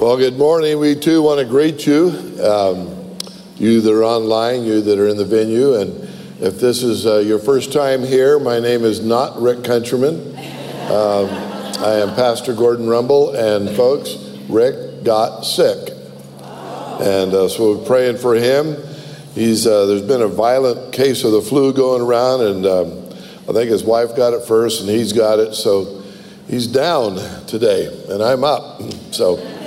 Well, good morning. We too want to greet you, um, you that are online, you that are in the venue. And if this is uh, your first time here, my name is not Rick Countryman. Um, I am Pastor Gordon Rumble, and folks, Rick got sick. And uh, so we're praying for him. He's, uh, there's been a violent case of the flu going around, and um, I think his wife got it first, and he's got it. So he's down today, and I'm up. So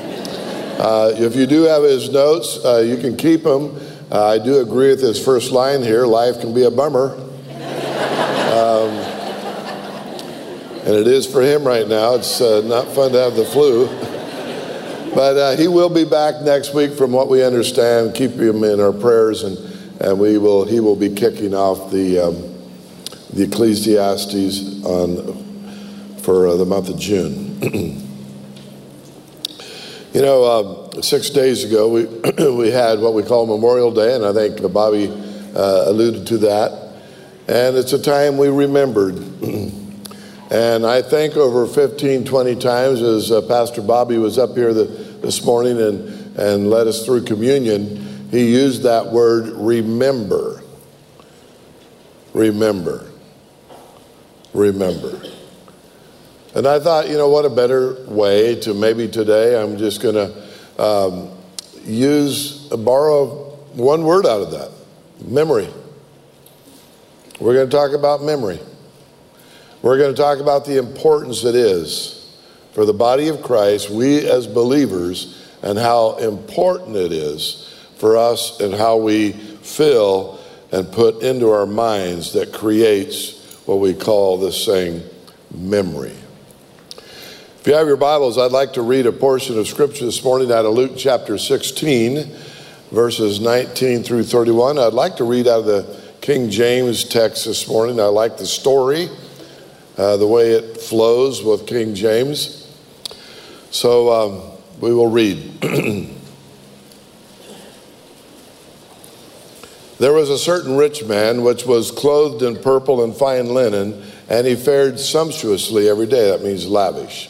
uh, if you do have his notes, uh, you can keep them. Uh, I do agree with his first line here life can be a bummer. Um, and it is for him right now. It's uh, not fun to have the flu. but uh, he will be back next week, from what we understand. Keep him in our prayers, and, and we will, he will be kicking off the, um, the Ecclesiastes on, for uh, the month of June. You know, uh, six days ago, we, we had what we call Memorial Day, and I think Bobby uh, alluded to that. And it's a time we remembered. and I think over 15, 20 times, as uh, Pastor Bobby was up here the, this morning and, and led us through communion, he used that word remember. Remember. Remember. And I thought, you know, what a better way to maybe today I'm just going to um, use, borrow one word out of that memory. We're going to talk about memory. We're going to talk about the importance it is for the body of Christ, we as believers, and how important it is for us and how we feel and put into our minds that creates what we call this saying memory. If you have your Bibles, I'd like to read a portion of Scripture this morning out of Luke chapter 16, verses 19 through 31. I'd like to read out of the King James text this morning. I like the story, uh, the way it flows with King James. So um, we will read. There was a certain rich man which was clothed in purple and fine linen, and he fared sumptuously every day. That means lavish.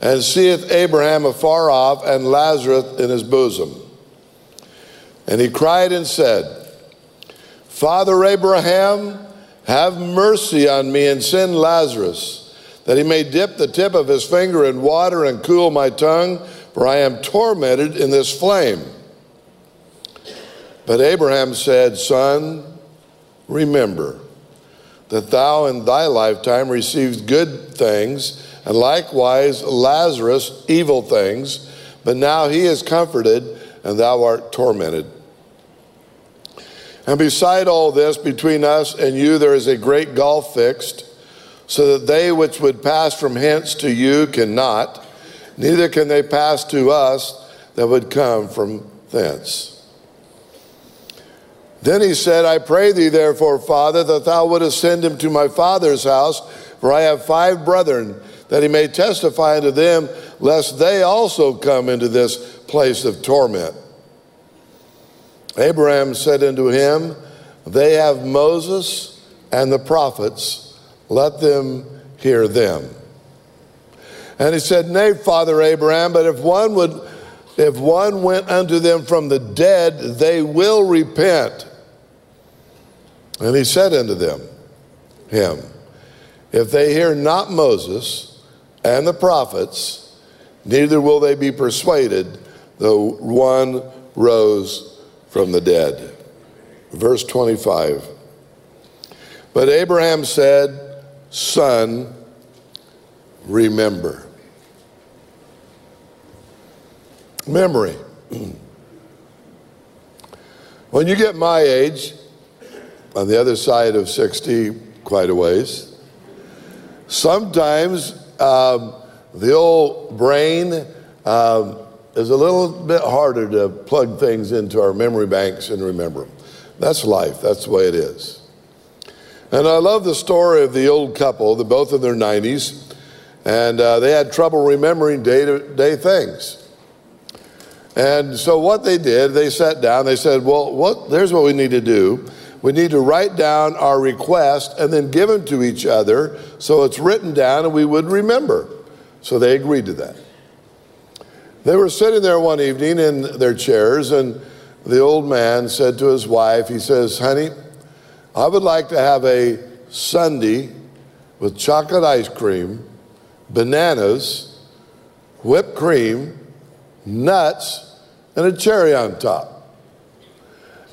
and seeth Abraham afar off and Lazarus in his bosom. And he cried and said, Father Abraham, have mercy on me and send Lazarus, that he may dip the tip of his finger in water and cool my tongue, for I am tormented in this flame. But Abraham said, Son, remember that thou in thy lifetime received good things and likewise Lazarus evil things, but now he is comforted, and thou art tormented. And beside all this, between us and you, there is a great gulf fixed, so that they which would pass from hence to you cannot, neither can they pass to us that would come from thence. Then he said, I pray thee, therefore, Father, that thou wouldest send him to my father's house, for I have five brethren that he may testify unto them, lest they also come into this place of torment. Abraham said unto him, They have Moses and the prophets, let them hear them. And he said, Nay, Father Abraham, but if one would if one went unto them from the dead, they will repent. And he said unto them, him, if they hear not Moses and the prophets, neither will they be persuaded, though one rose from the dead. Verse 25. But Abraham said, Son, remember. Memory. When you get my age, on the other side of 60, quite a ways, sometimes um, the old brain um, is a little bit harder to plug things into our memory banks and remember them. That's life, that's the way it is. And I love the story of the old couple, they're both in their 90s, and uh, they had trouble remembering day to day things. And so what they did, they sat down, they said, Well, what, there's what we need to do. We need to write down our request and then give them to each other so it's written down and we would remember. So they agreed to that. They were sitting there one evening in their chairs, and the old man said to his wife, He says, Honey, I would like to have a sundae with chocolate ice cream, bananas, whipped cream, nuts, and a cherry on top.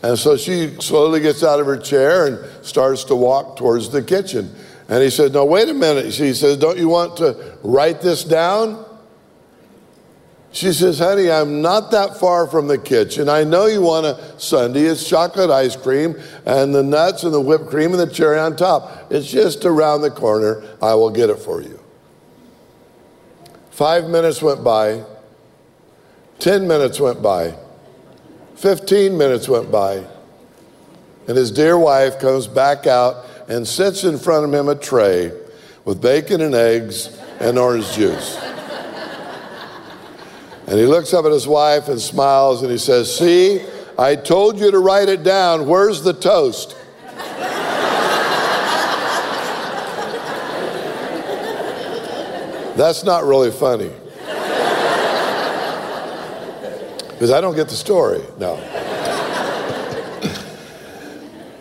And so she slowly gets out of her chair and starts to walk towards the kitchen. And he said, No, wait a minute. She says, Don't you want to write this down? She says, honey, I'm not that far from the kitchen. I know you want a sundae. It's chocolate ice cream and the nuts and the whipped cream and the cherry on top. It's just around the corner. I will get it for you. Five minutes went by. Ten minutes went by. Fifteen minutes went by. And his dear wife comes back out and sits in front of him a tray with bacon and eggs and orange juice. And he looks up at his wife and smiles and he says, See, I told you to write it down. Where's the toast? That's not really funny. Because I don't get the story. No.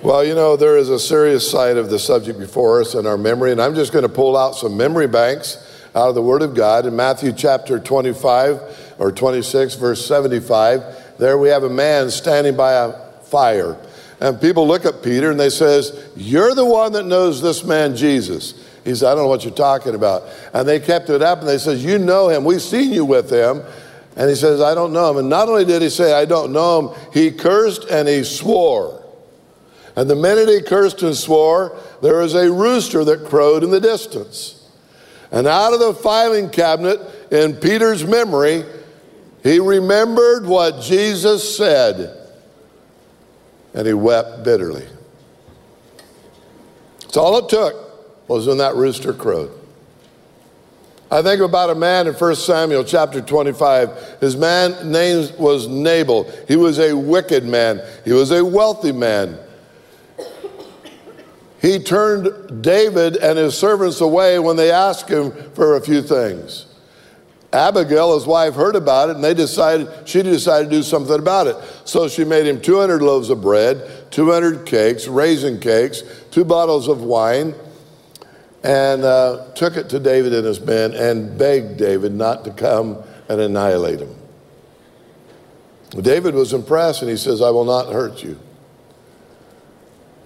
well, you know, there is a serious side of the subject before us in our memory, and I'm just going to pull out some memory banks out of the Word of God in Matthew chapter 25 or 26, verse 75, there we have a man standing by a fire. And people look at Peter and they says, "You're the one that knows this man Jesus." He said, "I don't know what you're talking about." And they kept it up and they says, "You know him. We've seen you with him." And he says, "I don't know him." And not only did he say, "I don't know him," he cursed and he swore. And the minute he cursed and swore, there was a rooster that crowed in the distance. And out of the filing cabinet in Peter's memory he remembered what Jesus said and he wept bitterly. That's all it took was when that rooster crowed. I think about a man in 1 Samuel chapter 25. His man name was Nabal. He was a wicked man. He was a wealthy man. He turned David and his servants away when they asked him for a few things. Abigail, his wife, heard about it and they decided, she decided to do something about it. So she made him 200 loaves of bread, 200 cakes, raisin cakes, two bottles of wine, and uh, took it to David and his men and begged David not to come and annihilate him. David was impressed and he says, I will not hurt you.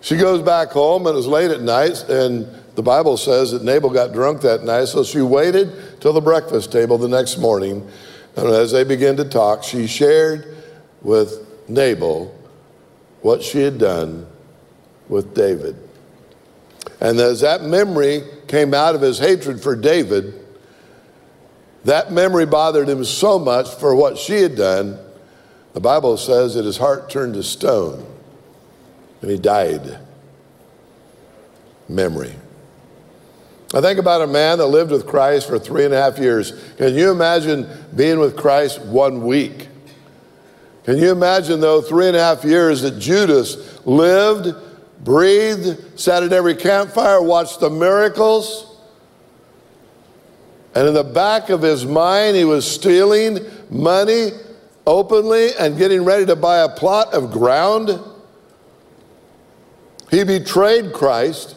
She goes back home and it was late at night and the Bible says that Nabal got drunk that night, so she waited till the breakfast table the next morning. And as they began to talk, she shared with Nabal what she had done with David. And as that memory came out of his hatred for David, that memory bothered him so much for what she had done. The Bible says that his heart turned to stone and he died. Memory. I think about a man that lived with Christ for three and a half years. Can you imagine being with Christ one week? Can you imagine, though, three and a half years that Judas lived, breathed, sat at every campfire, watched the miracles? And in the back of his mind, he was stealing money openly and getting ready to buy a plot of ground. He betrayed Christ.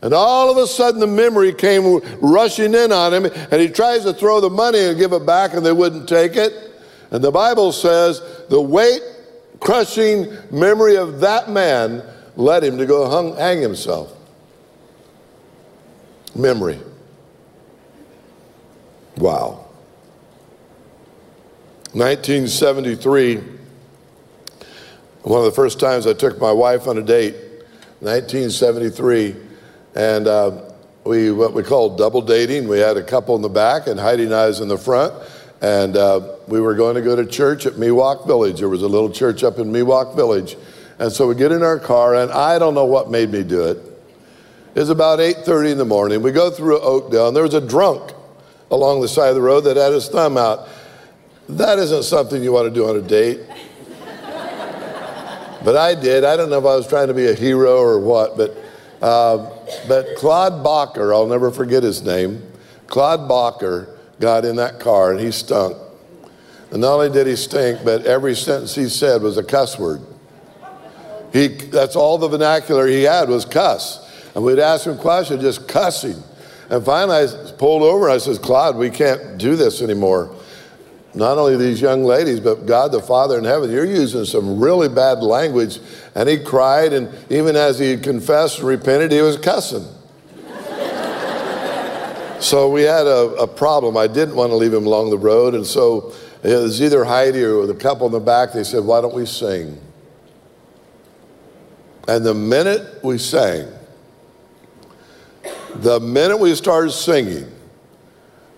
And all of a sudden, the memory came rushing in on him, and he tries to throw the money and give it back, and they wouldn't take it. And the Bible says the weight crushing memory of that man led him to go hung, hang himself. Memory. Wow. 1973, one of the first times I took my wife on a date, 1973 and uh, we what we called double dating. We had a couple in the back and Heidi and I was in the front, And uh, we were going to go to church at Mi-Wuk Village. There was a little church up in Mi-Wuk Village. And so we get in our car, and I don't know what made me do it. It's about 8.30 in the morning. We go through Oakdale, and there was a drunk along the side of the road that had his thumb out. That isn't something you want to do on a date. but I did. I don't know if I was trying to be a hero or what, but, uh, but Claude Bacher, I'll never forget his name, Claude Bacher got in that car and he stunk. And not only did he stink, but every sentence he said was a cuss word. He, that's all the vernacular he had was cuss. And we'd ask him questions, just cussing. And finally, I pulled over and I says, Claude, we can't do this anymore. Not only these young ladies, but God the Father in heaven, you're using some really bad language. And he cried, and even as he confessed and repented, he was cussing. so we had a, a, problem. I didn't want to leave him along the road, and so it was either Heidi or the couple in the back. They said, Why don't we sing? And the minute we sang, the minute we started singing,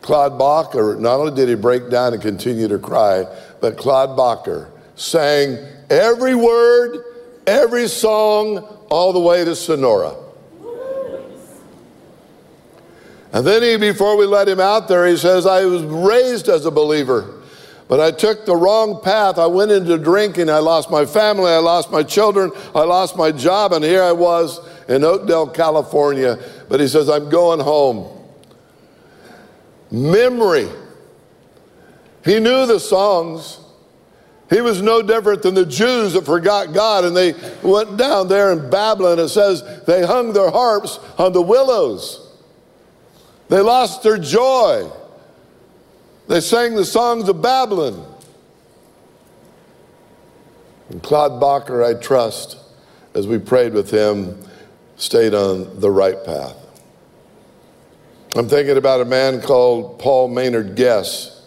Claude Bacher, not only did he break down and continue to cry, but Claude Bacher sang every word, every song, all the way to Sonora. And then he, before we let him out there, he says, I was raised as a believer, but I took the wrong path. I went into drinking. I lost my family. I lost my children. I lost my job. And here I was in Oakdale, California. But he says, I'm going home. Memory. He knew the songs. He was no different than the Jews that forgot God and they went down there in Babylon. It says they hung their harps on the willows. They lost their joy. They sang the songs of Babylon. And Claude Bacher, I trust, as we prayed with him, stayed on the right path. I'm thinking about a man called Paul Maynard Guess.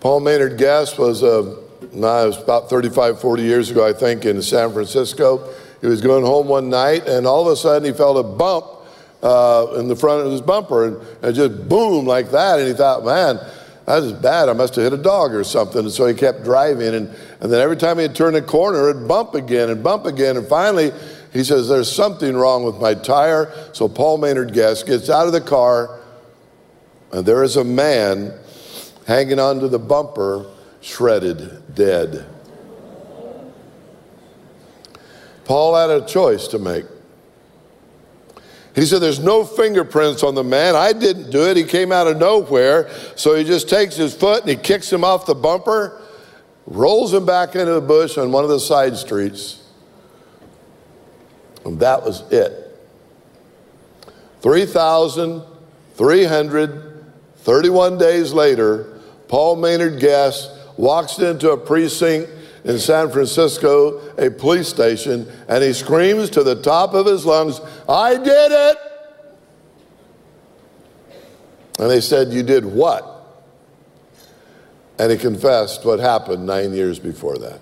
Paul Maynard Guess was, a, nah, was about 35, 40 years ago, I think, in San Francisco. He was going home one night, and all of a sudden he felt a bump uh, in the front of his bumper, and, and just boom like that. And he thought, man, that is bad. I must have hit a dog or something. And so he kept driving, and, and then every time he'd turn a corner, it'd bump again and bump again. And finally, he says, There's something wrong with my tire. So Paul Maynard Guest gets out of the car, and there is a man hanging onto the bumper, shredded, dead. Paul had a choice to make. He said, There's no fingerprints on the man. I didn't do it. He came out of nowhere. So he just takes his foot and he kicks him off the bumper, rolls him back into the bush on one of the side streets. And that was it. 3,331 days later, Paul Maynard Guest walks into a precinct in San Francisco, a police station, and he screams to the top of his lungs, I did it! And they said, You did what? And he confessed what happened nine years before that.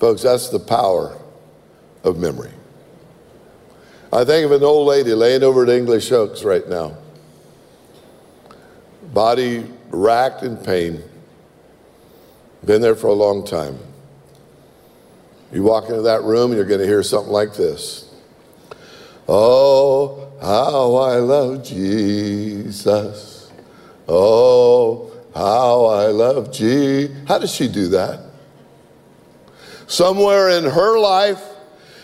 Folks, that's the power of memory. I think of an old lady laying over at English Oaks right now, body racked in pain, been there for a long time. You walk into that room, and you're going to hear something like this Oh, how I love Jesus. Oh, how I love Jesus. How does she do that? Somewhere in her life,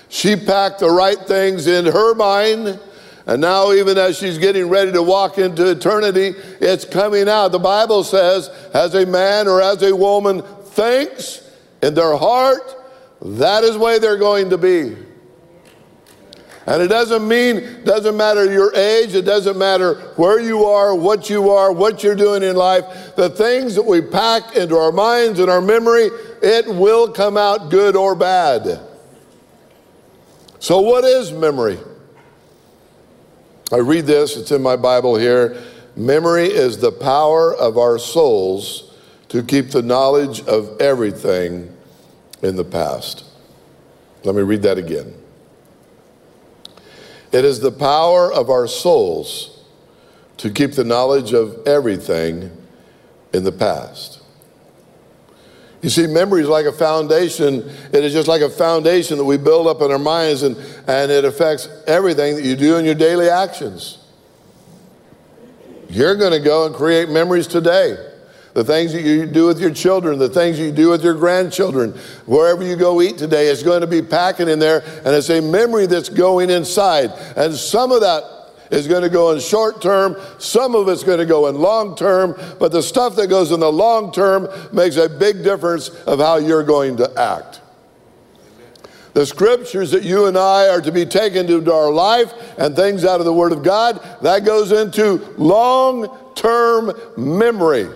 she packed the right things in her mind. And now, even as she's getting ready to walk into eternity, it's coming out. The Bible says, as a man or as a woman thinks in their heart, that is way they're going to be. And it doesn't mean, doesn't matter your age, it doesn't matter where you are, what you are, what you're doing in life. The things that we pack into our minds and our memory, it will come out good or bad. So, what is memory? I read this, it's in my Bible here. Memory is the power of our souls to keep the knowledge of everything in the past. Let me read that again. It is the power of our souls to keep the knowledge of everything in the past. You see, memory is like a foundation. It is just like a foundation that we build up in our minds, and, and it affects everything that you do in your daily actions. You're going to go and create memories today. The things that you do with your children, the things you do with your grandchildren, wherever you go eat today is going to be packing in there, and it's a memory that's going inside. And some of that is going to go in short term, some of it's going to go in long term, but the stuff that goes in the long term makes a big difference of how you're going to act. The scriptures that you and I are to be taken into our life and things out of the Word of God, that goes into long term memory.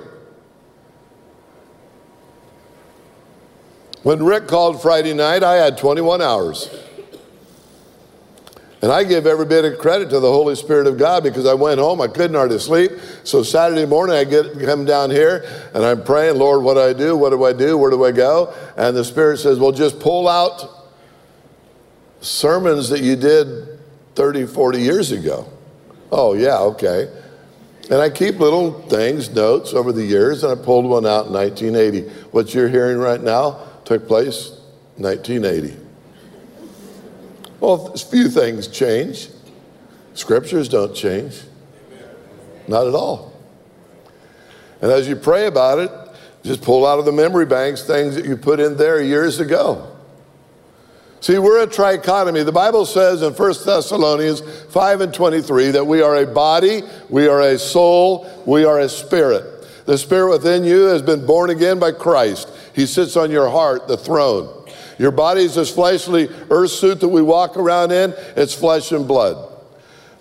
When Rick called Friday night, I had 21 hours. And I give every bit of credit to the Holy Spirit of God because I went home, I couldn't hardly sleep. So Saturday morning, I get come down here and I'm praying, Lord, what do I do? What do I do? Where do I go? And the Spirit says, Well, just pull out sermons that you did 30, 40 years ago. Oh, yeah, okay. And I keep little things, notes over the years, and I pulled one out in 1980. What you're hearing right now took place 1980. Well, a few things change. Scriptures don't change. Not at all. And as you pray about it, just pull out of the memory banks things that you put in there years ago. See, we're a trichotomy. The Bible says in 1 Thessalonians 5 and 23 that we are a body, we are a soul, we are a spirit. The spirit within you has been born again by Christ. He sits on your heart, the throne. Your body is this fleshly earth suit that we walk around in, it's flesh and blood.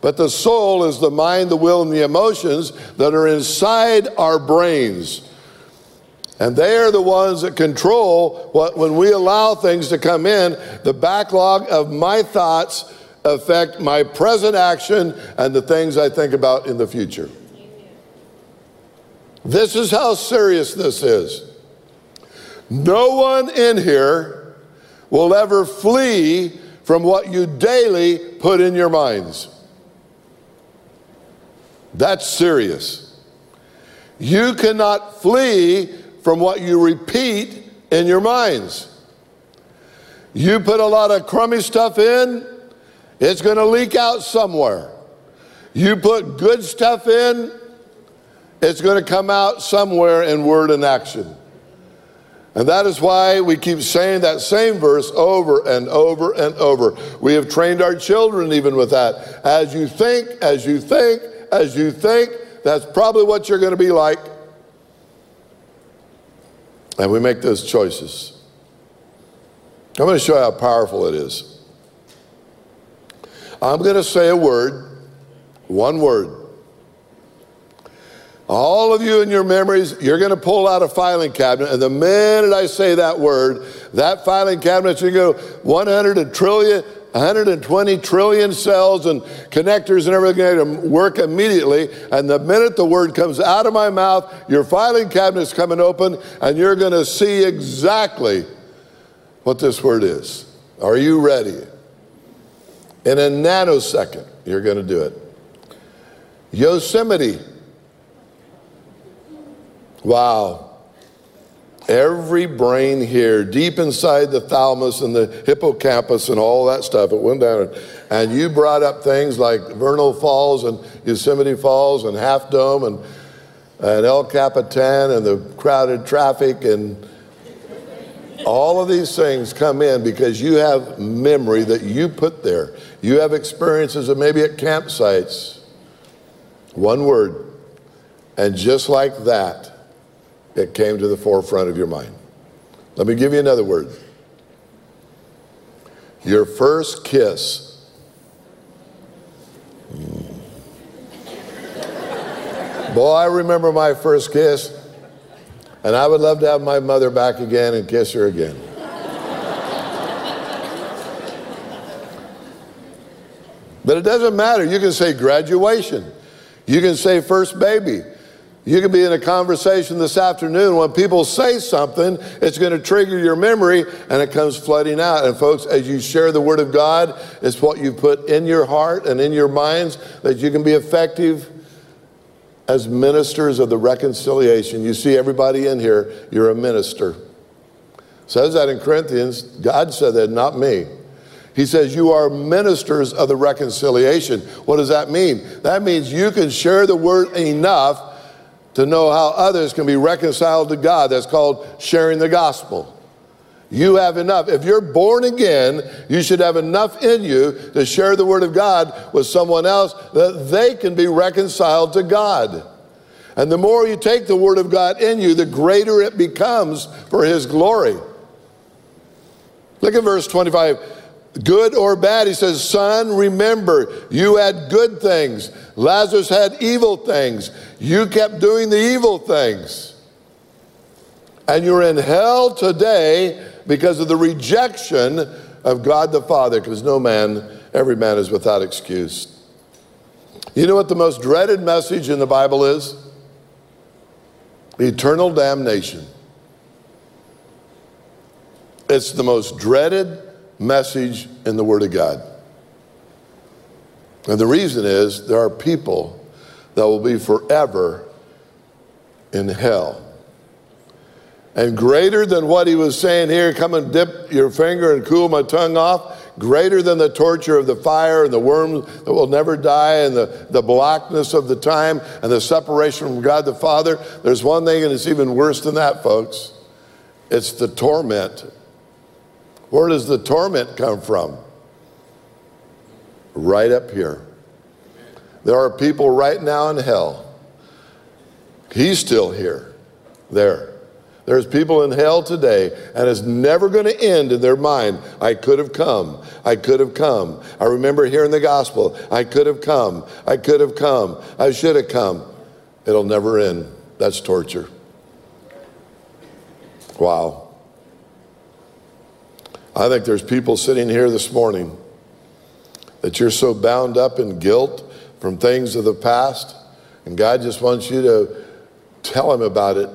But the soul is the mind, the will, and the emotions that are inside our brains. And they are the ones that control what, when we allow things to come in, the backlog of my thoughts affect my present action and the things I think about in the future. This is how serious this is. No one in here will ever flee from what you daily put in your minds. That's serious. You cannot flee from what you repeat in your minds. You put a lot of crummy stuff in, it's going to leak out somewhere. You put good stuff in, it's going to come out somewhere in word and action. And that is why we keep saying that same verse over and over and over. We have trained our children even with that. As you think, as you think, as you think, that's probably what you're going to be like. And we make those choices. I'm going to show you how powerful it is. I'm going to say a word, one word. All of you in your memories, you're going to pull out a filing cabinet, and the minute I say that word, that filing cabinet, you go 100 trillion, 120 trillion cells and connectors and everything to work immediately. And the minute the word comes out of my mouth, your filing cabinet's coming open, and you're going to see exactly what this word is. Are you ready? In a nanosecond, you're going to do it. Yosemite. Wow. Every brain here, deep inside the thalamus and the hippocampus and all that stuff, it went down. And you brought up things like Vernal Falls and Yosemite Falls and Half Dome and, and El Capitan and the crowded traffic and all of these things come in because you have memory that you put there. You have experiences of maybe at campsites. One word. And just like that, it came to the forefront of your mind. Let me give you another word. Your first kiss. Mm. Boy, I remember my first kiss, and I would love to have my mother back again and kiss her again. but it doesn't matter. You can say graduation, you can say first baby. You can be in a conversation this afternoon when people say something, it's going to trigger your memory and it comes flooding out. And folks, as you share the Word of God, it's what you put in your heart and in your minds that you can be effective as ministers of the reconciliation. You see everybody in here, you're a minister. says that in Corinthians. God said that, not me. He says, You are ministers of the reconciliation. What does that mean? That means you can share the word enough to know how others can be reconciled to God. That's called sharing the gospel. You have enough. If you're born again, you should have enough in you to share the Word of God with someone else that they can be reconciled to God. And the more you take the Word of God in you, the greater it becomes for His glory. Look at verse 25. Good or bad, he says, Son, remember, you had good things. Lazarus had evil things. You kept doing the evil things. And you're in hell today because of the rejection of God the Father, because no man, every man is without excuse. You know what the most dreaded message in the Bible is? Eternal damnation. It's the most dreaded message in the Word of God. And the reason is there are people that will be forever in hell. And greater than what he was saying here, come and dip your finger and cool my tongue off, greater than the torture of the fire and the worms that will never die and the, the blackness of the time and the separation from God the Father. There's one thing, and it's even worse than that, folks. It's the torment. Where does the torment come from? Right up here. There are people right now in hell. He's still here. There. There's people in hell today, and it's never going to end in their mind. I could have come. I could have come. I remember hearing the gospel. I could have come. I could have come. I should have come. It'll never end. That's torture. Wow. I think there's people sitting here this morning that you're so bound up in guilt from things of the past, and God just wants you to tell Him about it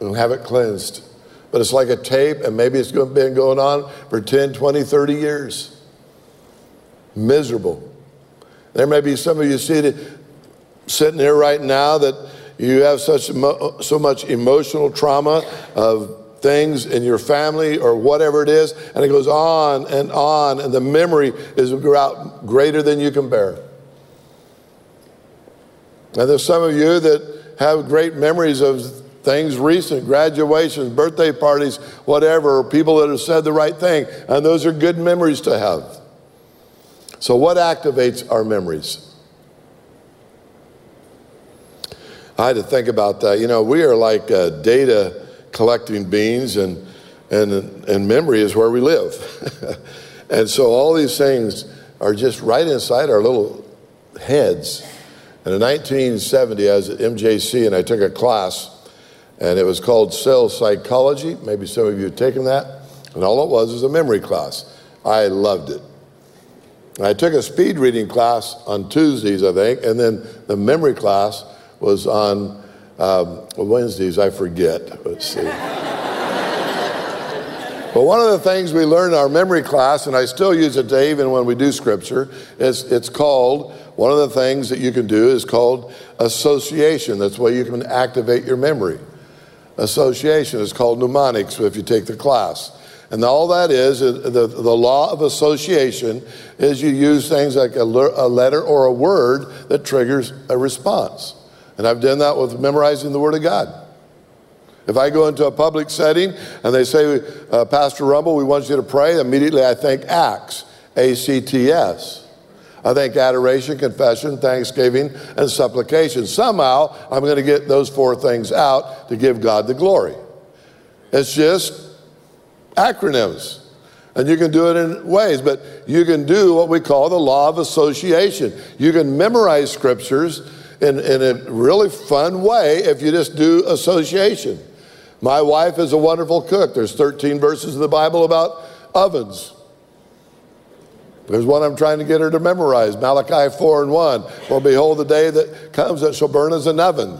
and have it cleansed. But it's like a tape, and maybe it's been going on for 10, 20, 30 years. Miserable. There may be some of you seated, sitting here right now that you have such so much emotional trauma of things in your family or whatever it is, and it goes on and on, and the memory is greater than you can bear. And there's some of you that have great memories of things recent, graduations, birthday parties, whatever, people that have said the right thing. And those are good memories to have. So, what activates our memories? I had to think about that. You know, we are like uh, data collecting beans, and, and, and memory is where we live. and so, all these things are just right inside our little heads. And in 1970, I was at MJC and I took a class and it was called Cell Psychology. Maybe some of you have taken that. And all it was was a memory class. I loved it. I took a speed reading class on Tuesdays, I think, and then the memory class was on um, Wednesdays. I forget. Let's see. but one of the things we learned in our memory class, and I still use it today, even when we do scripture, is it's called one of the things that you can do is called association. That's why you can activate your memory association. is called mnemonics if you take the class. And all that is, the, the law of association is you use things like a, a letter or a word that triggers a response. And I've done that with memorizing the Word of God. If I go into a public setting and they say, uh, Pastor Rumble, we want you to pray, immediately I think Acts, A C T S. I think adoration, confession, thanksgiving, and supplication. Somehow, I'm going to get those four things out to give God the glory. It's just acronyms. And you can do it in ways, but you can do what we call the law of association. You can memorize scriptures in, in a really fun way if you just do association. My wife is a wonderful cook. There's 13 verses in the Bible about ovens. There's one I'm trying to get her to memorize Malachi 4 and 1. For behold, the day that comes that shall burn as an oven.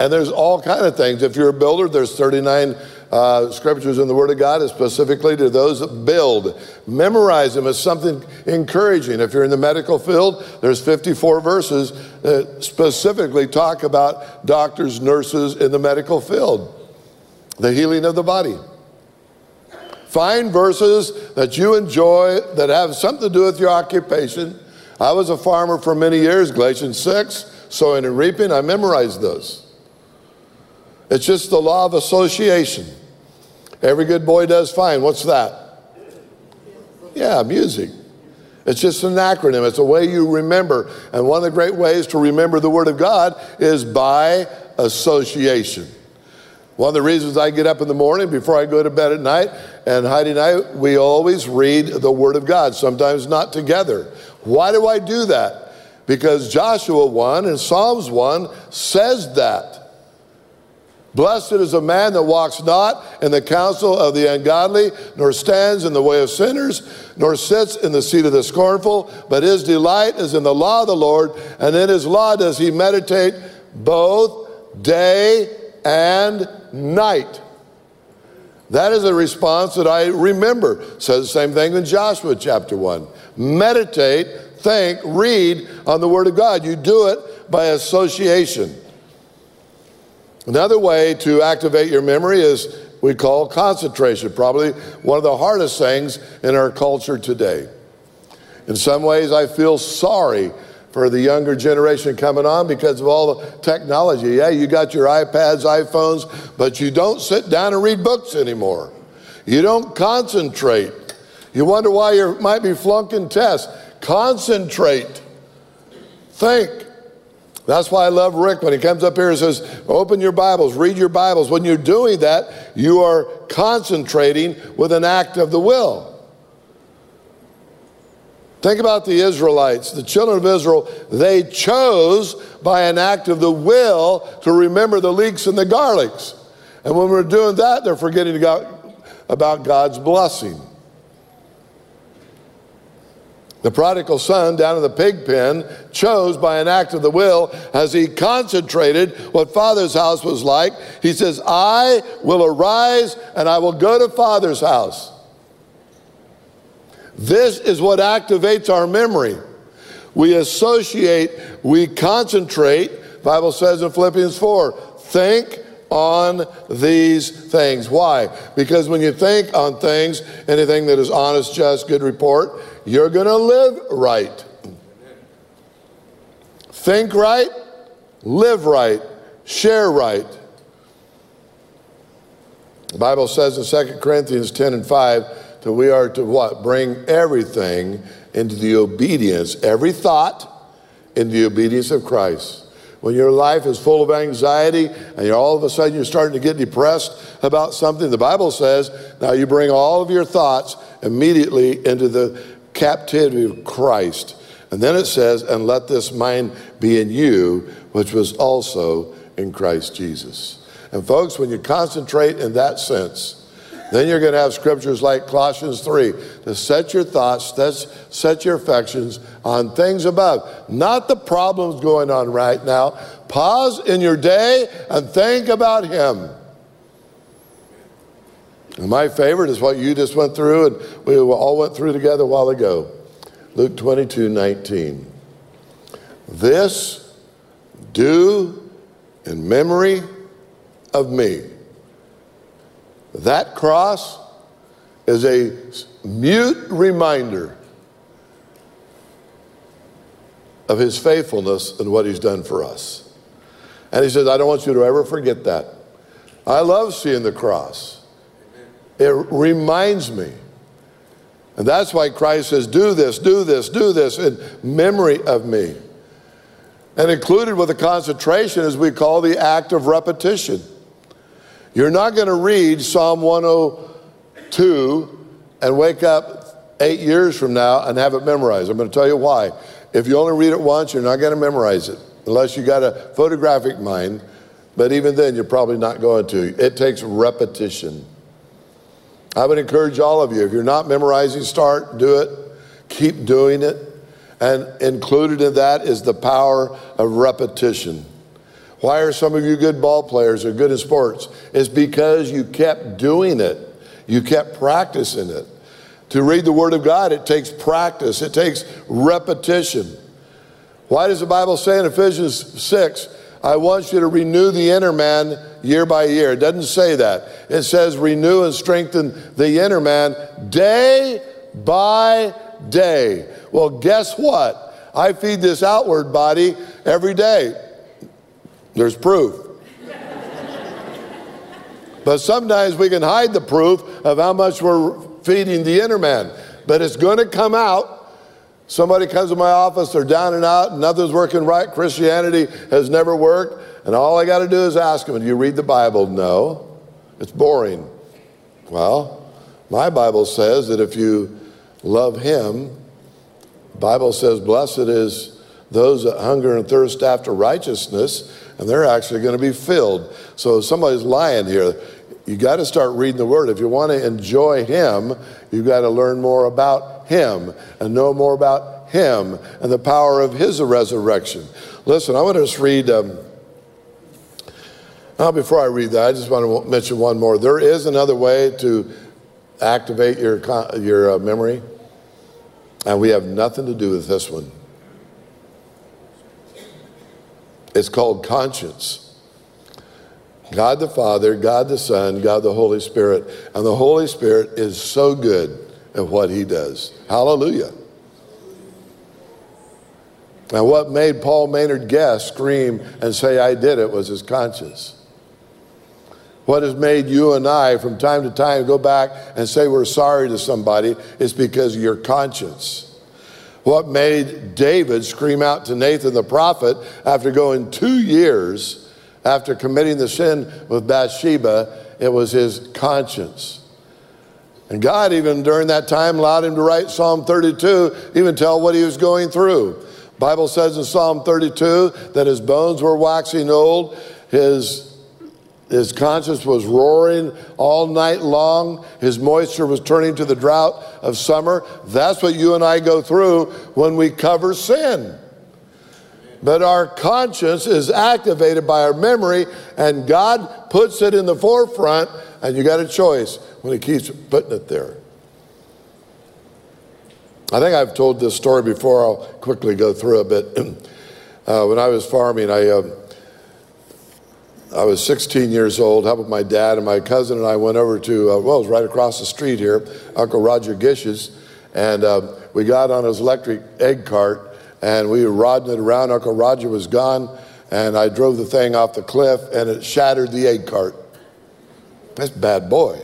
And there's all kind of things. If you're a builder, there's 39 uh, scriptures in the Word of God is specifically to those that build. Memorize them as something encouraging. If you're in the medical field, there's 54 verses that specifically talk about doctors, nurses in the medical field, the healing of the body. Find verses that you enjoy that have something to do with your occupation. I was a farmer for many years, Galatians 6, sowing and reaping. I memorized those. It's just the law of association. Every good boy does fine. What's that? Yeah, music. It's just an acronym. It's a way you remember. And one of the great ways to remember the Word of God is by association. One of the reasons I get up in the morning before I go to bed at night and Heidi and I, we always read the Word of God, sometimes not together. Why do I do that? Because Joshua 1 and Psalms 1 says that. Blessed is a man that walks not in the counsel of the ungodly, nor stands in the way of sinners, nor sits in the seat of the scornful, but his delight is in the law of the Lord, and in his law does he meditate both day and night. That is a response that I remember. Says the same thing in Joshua chapter 1. Meditate, think, read on the Word of God. You do it by association. Another way to activate your memory is we call concentration, probably one of the hardest things in our culture today. In some ways, I feel sorry for the younger generation coming on because of all the technology. Yeah, you got your iPads, iPhones, but you don't sit down and read books anymore. You don't concentrate. You wonder why you might be flunking tests. Concentrate. Think. That's why I love Rick when he comes up here and says, Open your Bibles, read your Bibles. When you're doing that, you are concentrating with an act of the will. Think about the Israelites, the children of Israel. They chose by an act of the will to remember the leeks and the garlics. And when we're doing that, they're forgetting about God's blessing. The prodigal son down in the pig pen chose by an act of the will as he concentrated what father's house was like. He says, I will arise and I will go to father's house. This is what activates our memory. We associate, we concentrate. Bible says in Philippians 4, think on these things. Why? Because when you think on things, anything that is honest, just, good report, you're going to live right. Think right, live right, share right. The Bible says in 2 Corinthians 10 and 5, that we are to what? Bring everything into the obedience, every thought in the obedience of Christ. When your life is full of anxiety and all of a sudden you're starting to get depressed about something, the Bible says, now you bring all of your thoughts immediately into the captivity of Christ. And then it says, and let this mind be in you, which was also in Christ Jesus. And folks, when you concentrate in that sense, then you're going to have scriptures like Colossians 3 to set your thoughts, set your affections on things above, not the problems going on right now. Pause in your day and think about Him. And my favorite is what you just went through, and we all went through together a while ago. Luke 22 19. This do in memory of me. That cross is a mute reminder of his faithfulness and what he's done for us. And he says, I don't want you to ever forget that. I love seeing the cross. It reminds me. And that's why Christ says, Do this, do this, do this in memory of me. And included with the concentration is we call the act of repetition. You're not going to read Psalm 102 and wake up eight years from now and have it memorized. I'm going to tell you why. If you only read it once, you're not going to memorize it unless you got a photographic mind. But even then, you're probably not going to. It takes repetition. I would encourage all of you, if you're not memorizing, start, do it, keep doing it. And included in that is the power of repetition. Why are some of you good ball players or good in sports? It's because you kept doing it. You kept practicing it. To read the Word of God, it takes practice, it takes repetition. Why does the Bible say in Ephesians 6, I want you to renew the inner man year by year? It doesn't say that. It says renew and strengthen the inner man day by day. Well, guess what? I feed this outward body every day. There's proof. but sometimes we can hide the proof of how much we're feeding the inner man. But it's going to come out. Somebody comes to my office, they're down and out, nothing's working right. Christianity has never worked. And all I got to do is ask them, Do you read the Bible? No. It's boring. Well, my Bible says that if you love Him, Bible says, Blessed is those that hunger and thirst after righteousness, and they're actually going to be filled. So somebody's lying here. You got to start reading the Word. If you want to enjoy Him, you've got to learn more about Him and know more about Him and the power of His resurrection. Listen, I want to just read. Um, now, before I read that, I just want to mention one more. There is another way to activate your, your uh, memory, and we have nothing to do with this one. It's called conscience. God the Father, God the Son, God the Holy Spirit. And the Holy Spirit is so good at what he does. Hallelujah. Now, what made Paul Maynard Guest scream and say, I did it, was his conscience. What has made you and I from time to time go back and say we're sorry to somebody is because of your conscience. What made David scream out to Nathan the prophet after going two years after committing the sin with Bathsheba, it was his conscience. And God, even during that time, allowed him to write Psalm 32, even tell what he was going through. Bible says in Psalm 32 that his bones were waxing old, his his conscience was roaring all night long. His moisture was turning to the drought of summer. That's what you and I go through when we cover sin. But our conscience is activated by our memory, and God puts it in the forefront, and you got a choice when He keeps putting it there. I think I've told this story before. I'll quickly go through it. But uh, when I was farming, I, uh, I was 16 years old, helping my dad, and my cousin and I went over to, uh, well, it was right across the street here, Uncle Roger Gish's, and uh, we got on his electric egg cart and we were rodding it around. Uncle Roger was gone, and I drove the thing off the cliff, and it shattered the egg cart. That's bad boy.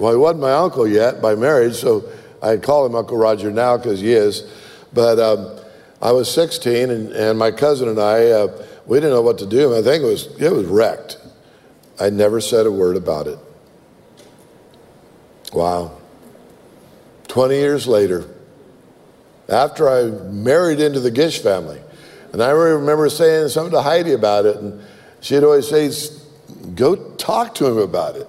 Well, he wasn't my uncle yet by marriage, so I call him Uncle Roger now because he is. But um, I was 16, and, and my cousin and I, uh, we didn't know what to do. I think it was it was wrecked. I never said a word about it. Wow. 20 years later, after I married into the Gish family. And I remember saying something to Heidi about it, and she'd always say, Go talk to him about it.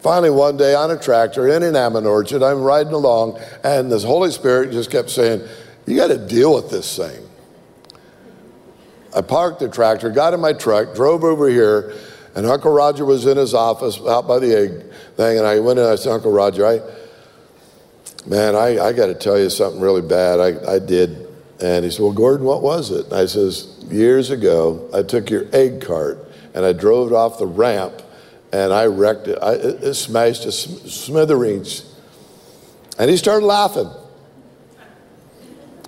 Finally, one day on a tractor in an almond orchard, I'm riding along, and the Holy Spirit just kept saying, You got to deal with this thing. I parked the tractor, got in my truck, drove over here, and Uncle Roger was in his office out by the egg thing, and I went in and I said, Uncle Roger, I, man, I, I got to tell you something really bad. I, I did. And he said, well, Gordon, what was it? And I says, years ago, I took your egg cart and I drove it off the ramp and I wrecked it. I, it, it smashed to smithereens. And he started laughing.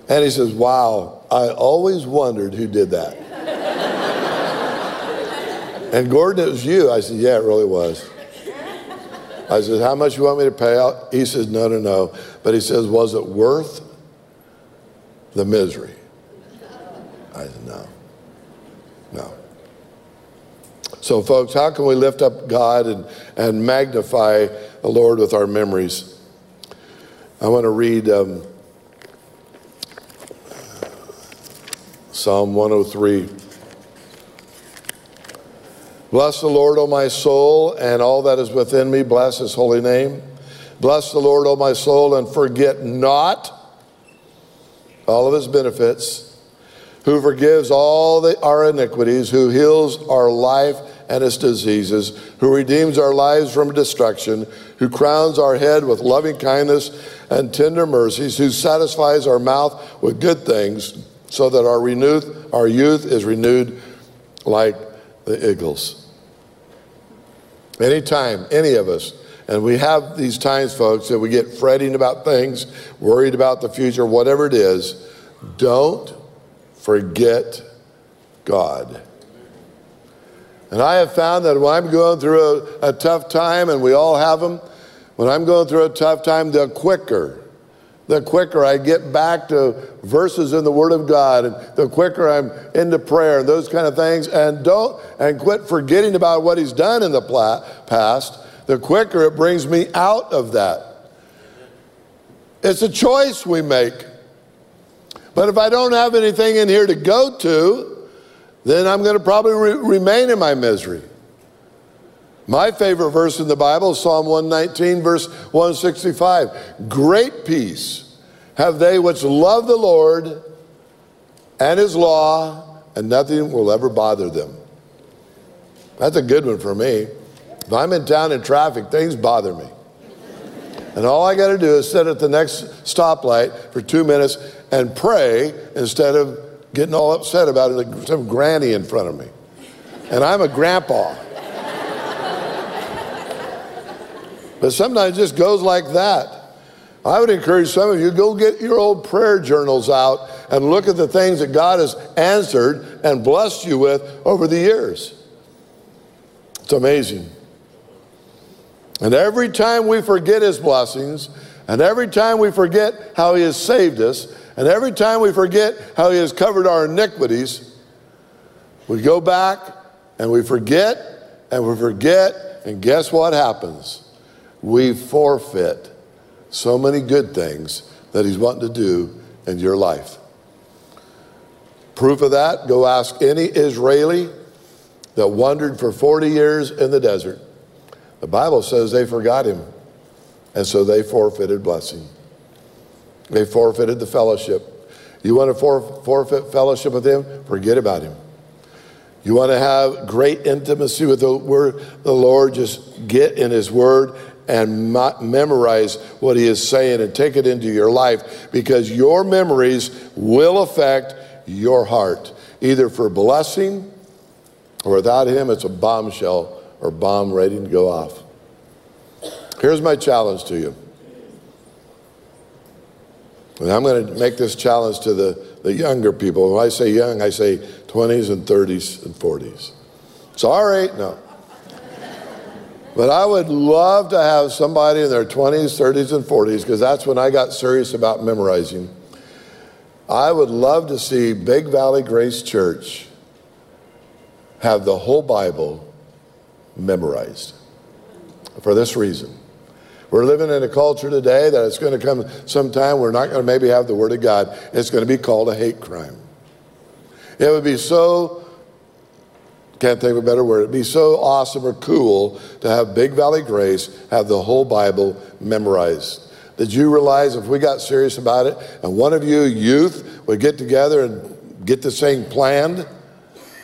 And he says, wow, I always wondered who did that. and Gordon, it was you. I said, yeah, it really was. I said, How much you want me to pay out? He says, No, no, no. But he says, Was it worth the misery? I said, No. No. So, folks, how can we lift up God and, and magnify the Lord with our memories? I want to read um, Psalm 103. Bless the Lord, O my soul, and all that is within me. Bless his holy name. Bless the Lord, O my soul, and forget not all of his benefits, who forgives all the, our iniquities, who heals our life and its diseases, who redeems our lives from destruction, who crowns our head with loving kindness and tender mercies, who satisfies our mouth with good things, so that our renewed our youth is renewed like the eagles. Anytime any of us and we have these times, folks, that we get fretting about things, worried about the future, whatever it is. Don't forget God. And I have found that when I'm going through a, a, tough time, and we all have them, when I'm going through a tough time, the quicker, the quicker I get back to verses in the Word of God, and the quicker I'm into prayer and those kind of things, and don't and quit forgetting about what He's done in the past, the quicker it brings me out of that. It's a choice we make. But if I don't have anything in here to go to, then I'm going to probably re- remain in my misery. My favorite verse in the Bible Psalm 119, verse 165. Great peace have they which love the Lord and his law, and nothing will ever bother them. That's a good one for me. If I'm in town in traffic, things bother me. And all I got to do is sit at the next stoplight for two minutes and pray instead of getting all upset about some granny in front of me. And I'm a grandpa. But sometimes it just goes like that. I would encourage some of you go get your old prayer journals out and look at the things that God has answered and blessed you with over the years. It's amazing. And every time we forget his blessings, and every time we forget how he has saved us, and every time we forget how he has covered our iniquities, we go back and we forget and we forget, and guess what happens? We forfeit so many good things that he's wanting to do in your life. Proof of that, go ask any Israeli that wandered for 40 years in the desert the Bible says they forgot him, and so they forfeited blessing. They forfeited the fellowship. You want to forfeit fellowship with him? Forget about him. You want to have great intimacy with the word, the Lord? Just get in His Word and memorize what He is saying and take it into your life because your memories will affect your heart, either for blessing or without Him, it's a bombshell or bomb ready to go off. Here's my challenge to you. And I'm going to make this challenge to the, the younger people. When I say young, I say 20s and 30s and 40s. Sorry, no. But I would love to have somebody in their 20s, 30s, and 40s, because that's when I got serious about memorizing. I would love to see Big Valley Grace Church have the whole Bible memorized. For this reason. We're living in a culture today that it's going to come sometime we're not going to maybe have the Word of God. It's going to be called a hate crime. It would be so, can't think of a better word, it'd be so awesome or cool to have Big Valley Grace have the whole Bible memorized. Did you realize if we got serious about it and one of you youth would get together and get this thing planned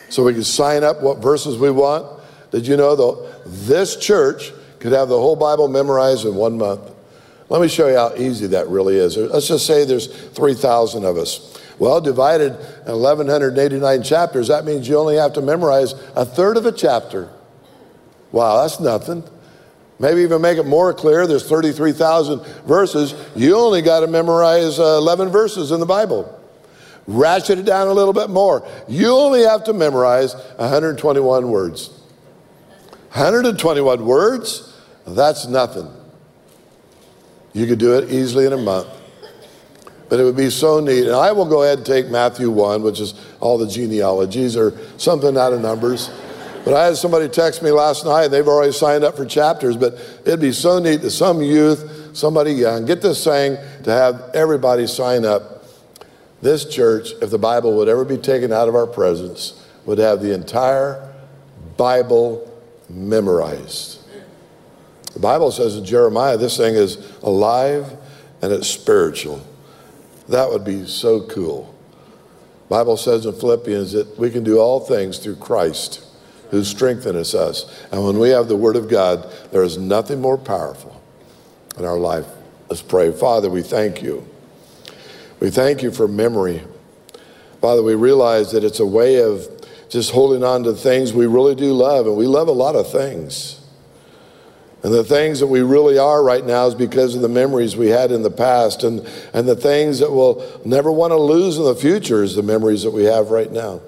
so we could sign up what verses we want? Did you know though this church could have the whole Bible memorized in one month? Let me show you how easy that really is. Let's just say there's 3,000 of us. Well, divided 1,189 chapters, that means you only have to memorize a third of a chapter. Wow, that's nothing. Maybe even make it more clear. There's 33,000 verses. You only got to memorize uh, 11 verses in the Bible. Ratchet it down a little bit more. You only have to memorize 121 words. 121 words, that's nothing. You could do it easily in a month. But it would be so neat. And I will go ahead and take Matthew 1, which is all the genealogies or something out of Numbers. But I had somebody text me last night, and they've already signed up for chapters. But it'd be so neat to some youth, somebody young, get this saying to have everybody sign up. This church, if the Bible would ever be taken out of our presence, would have the entire Bible memorized. The Bible says in Jeremiah, this thing is alive and it's spiritual. That would be so cool. Bible says in Philippians that we can do all things through Christ who strengthens us. And when we have the Word of God, there is nothing more powerful in our life. Let's pray. Father, we thank you. We thank you for memory. Father, we realize that it's a way of just holding on to things we really do love, and we love a lot of things. And the things that we really are right now is because of the memories we had in the past. And, and the things that we'll never want to lose in the future is the memories that we have right now.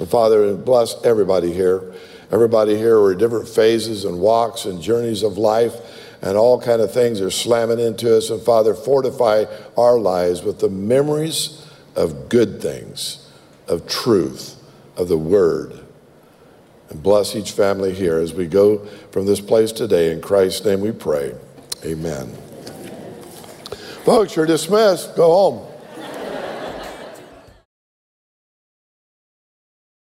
And Father, bless everybody here. Everybody here are different phases and walks and journeys of life and all kind of things are slamming into us. And Father, fortify our lives with the memories of good things, of truth, of the word. And bless each family here as we go from this place today. In Christ's name we pray. Amen. Folks, you're dismissed. Go home.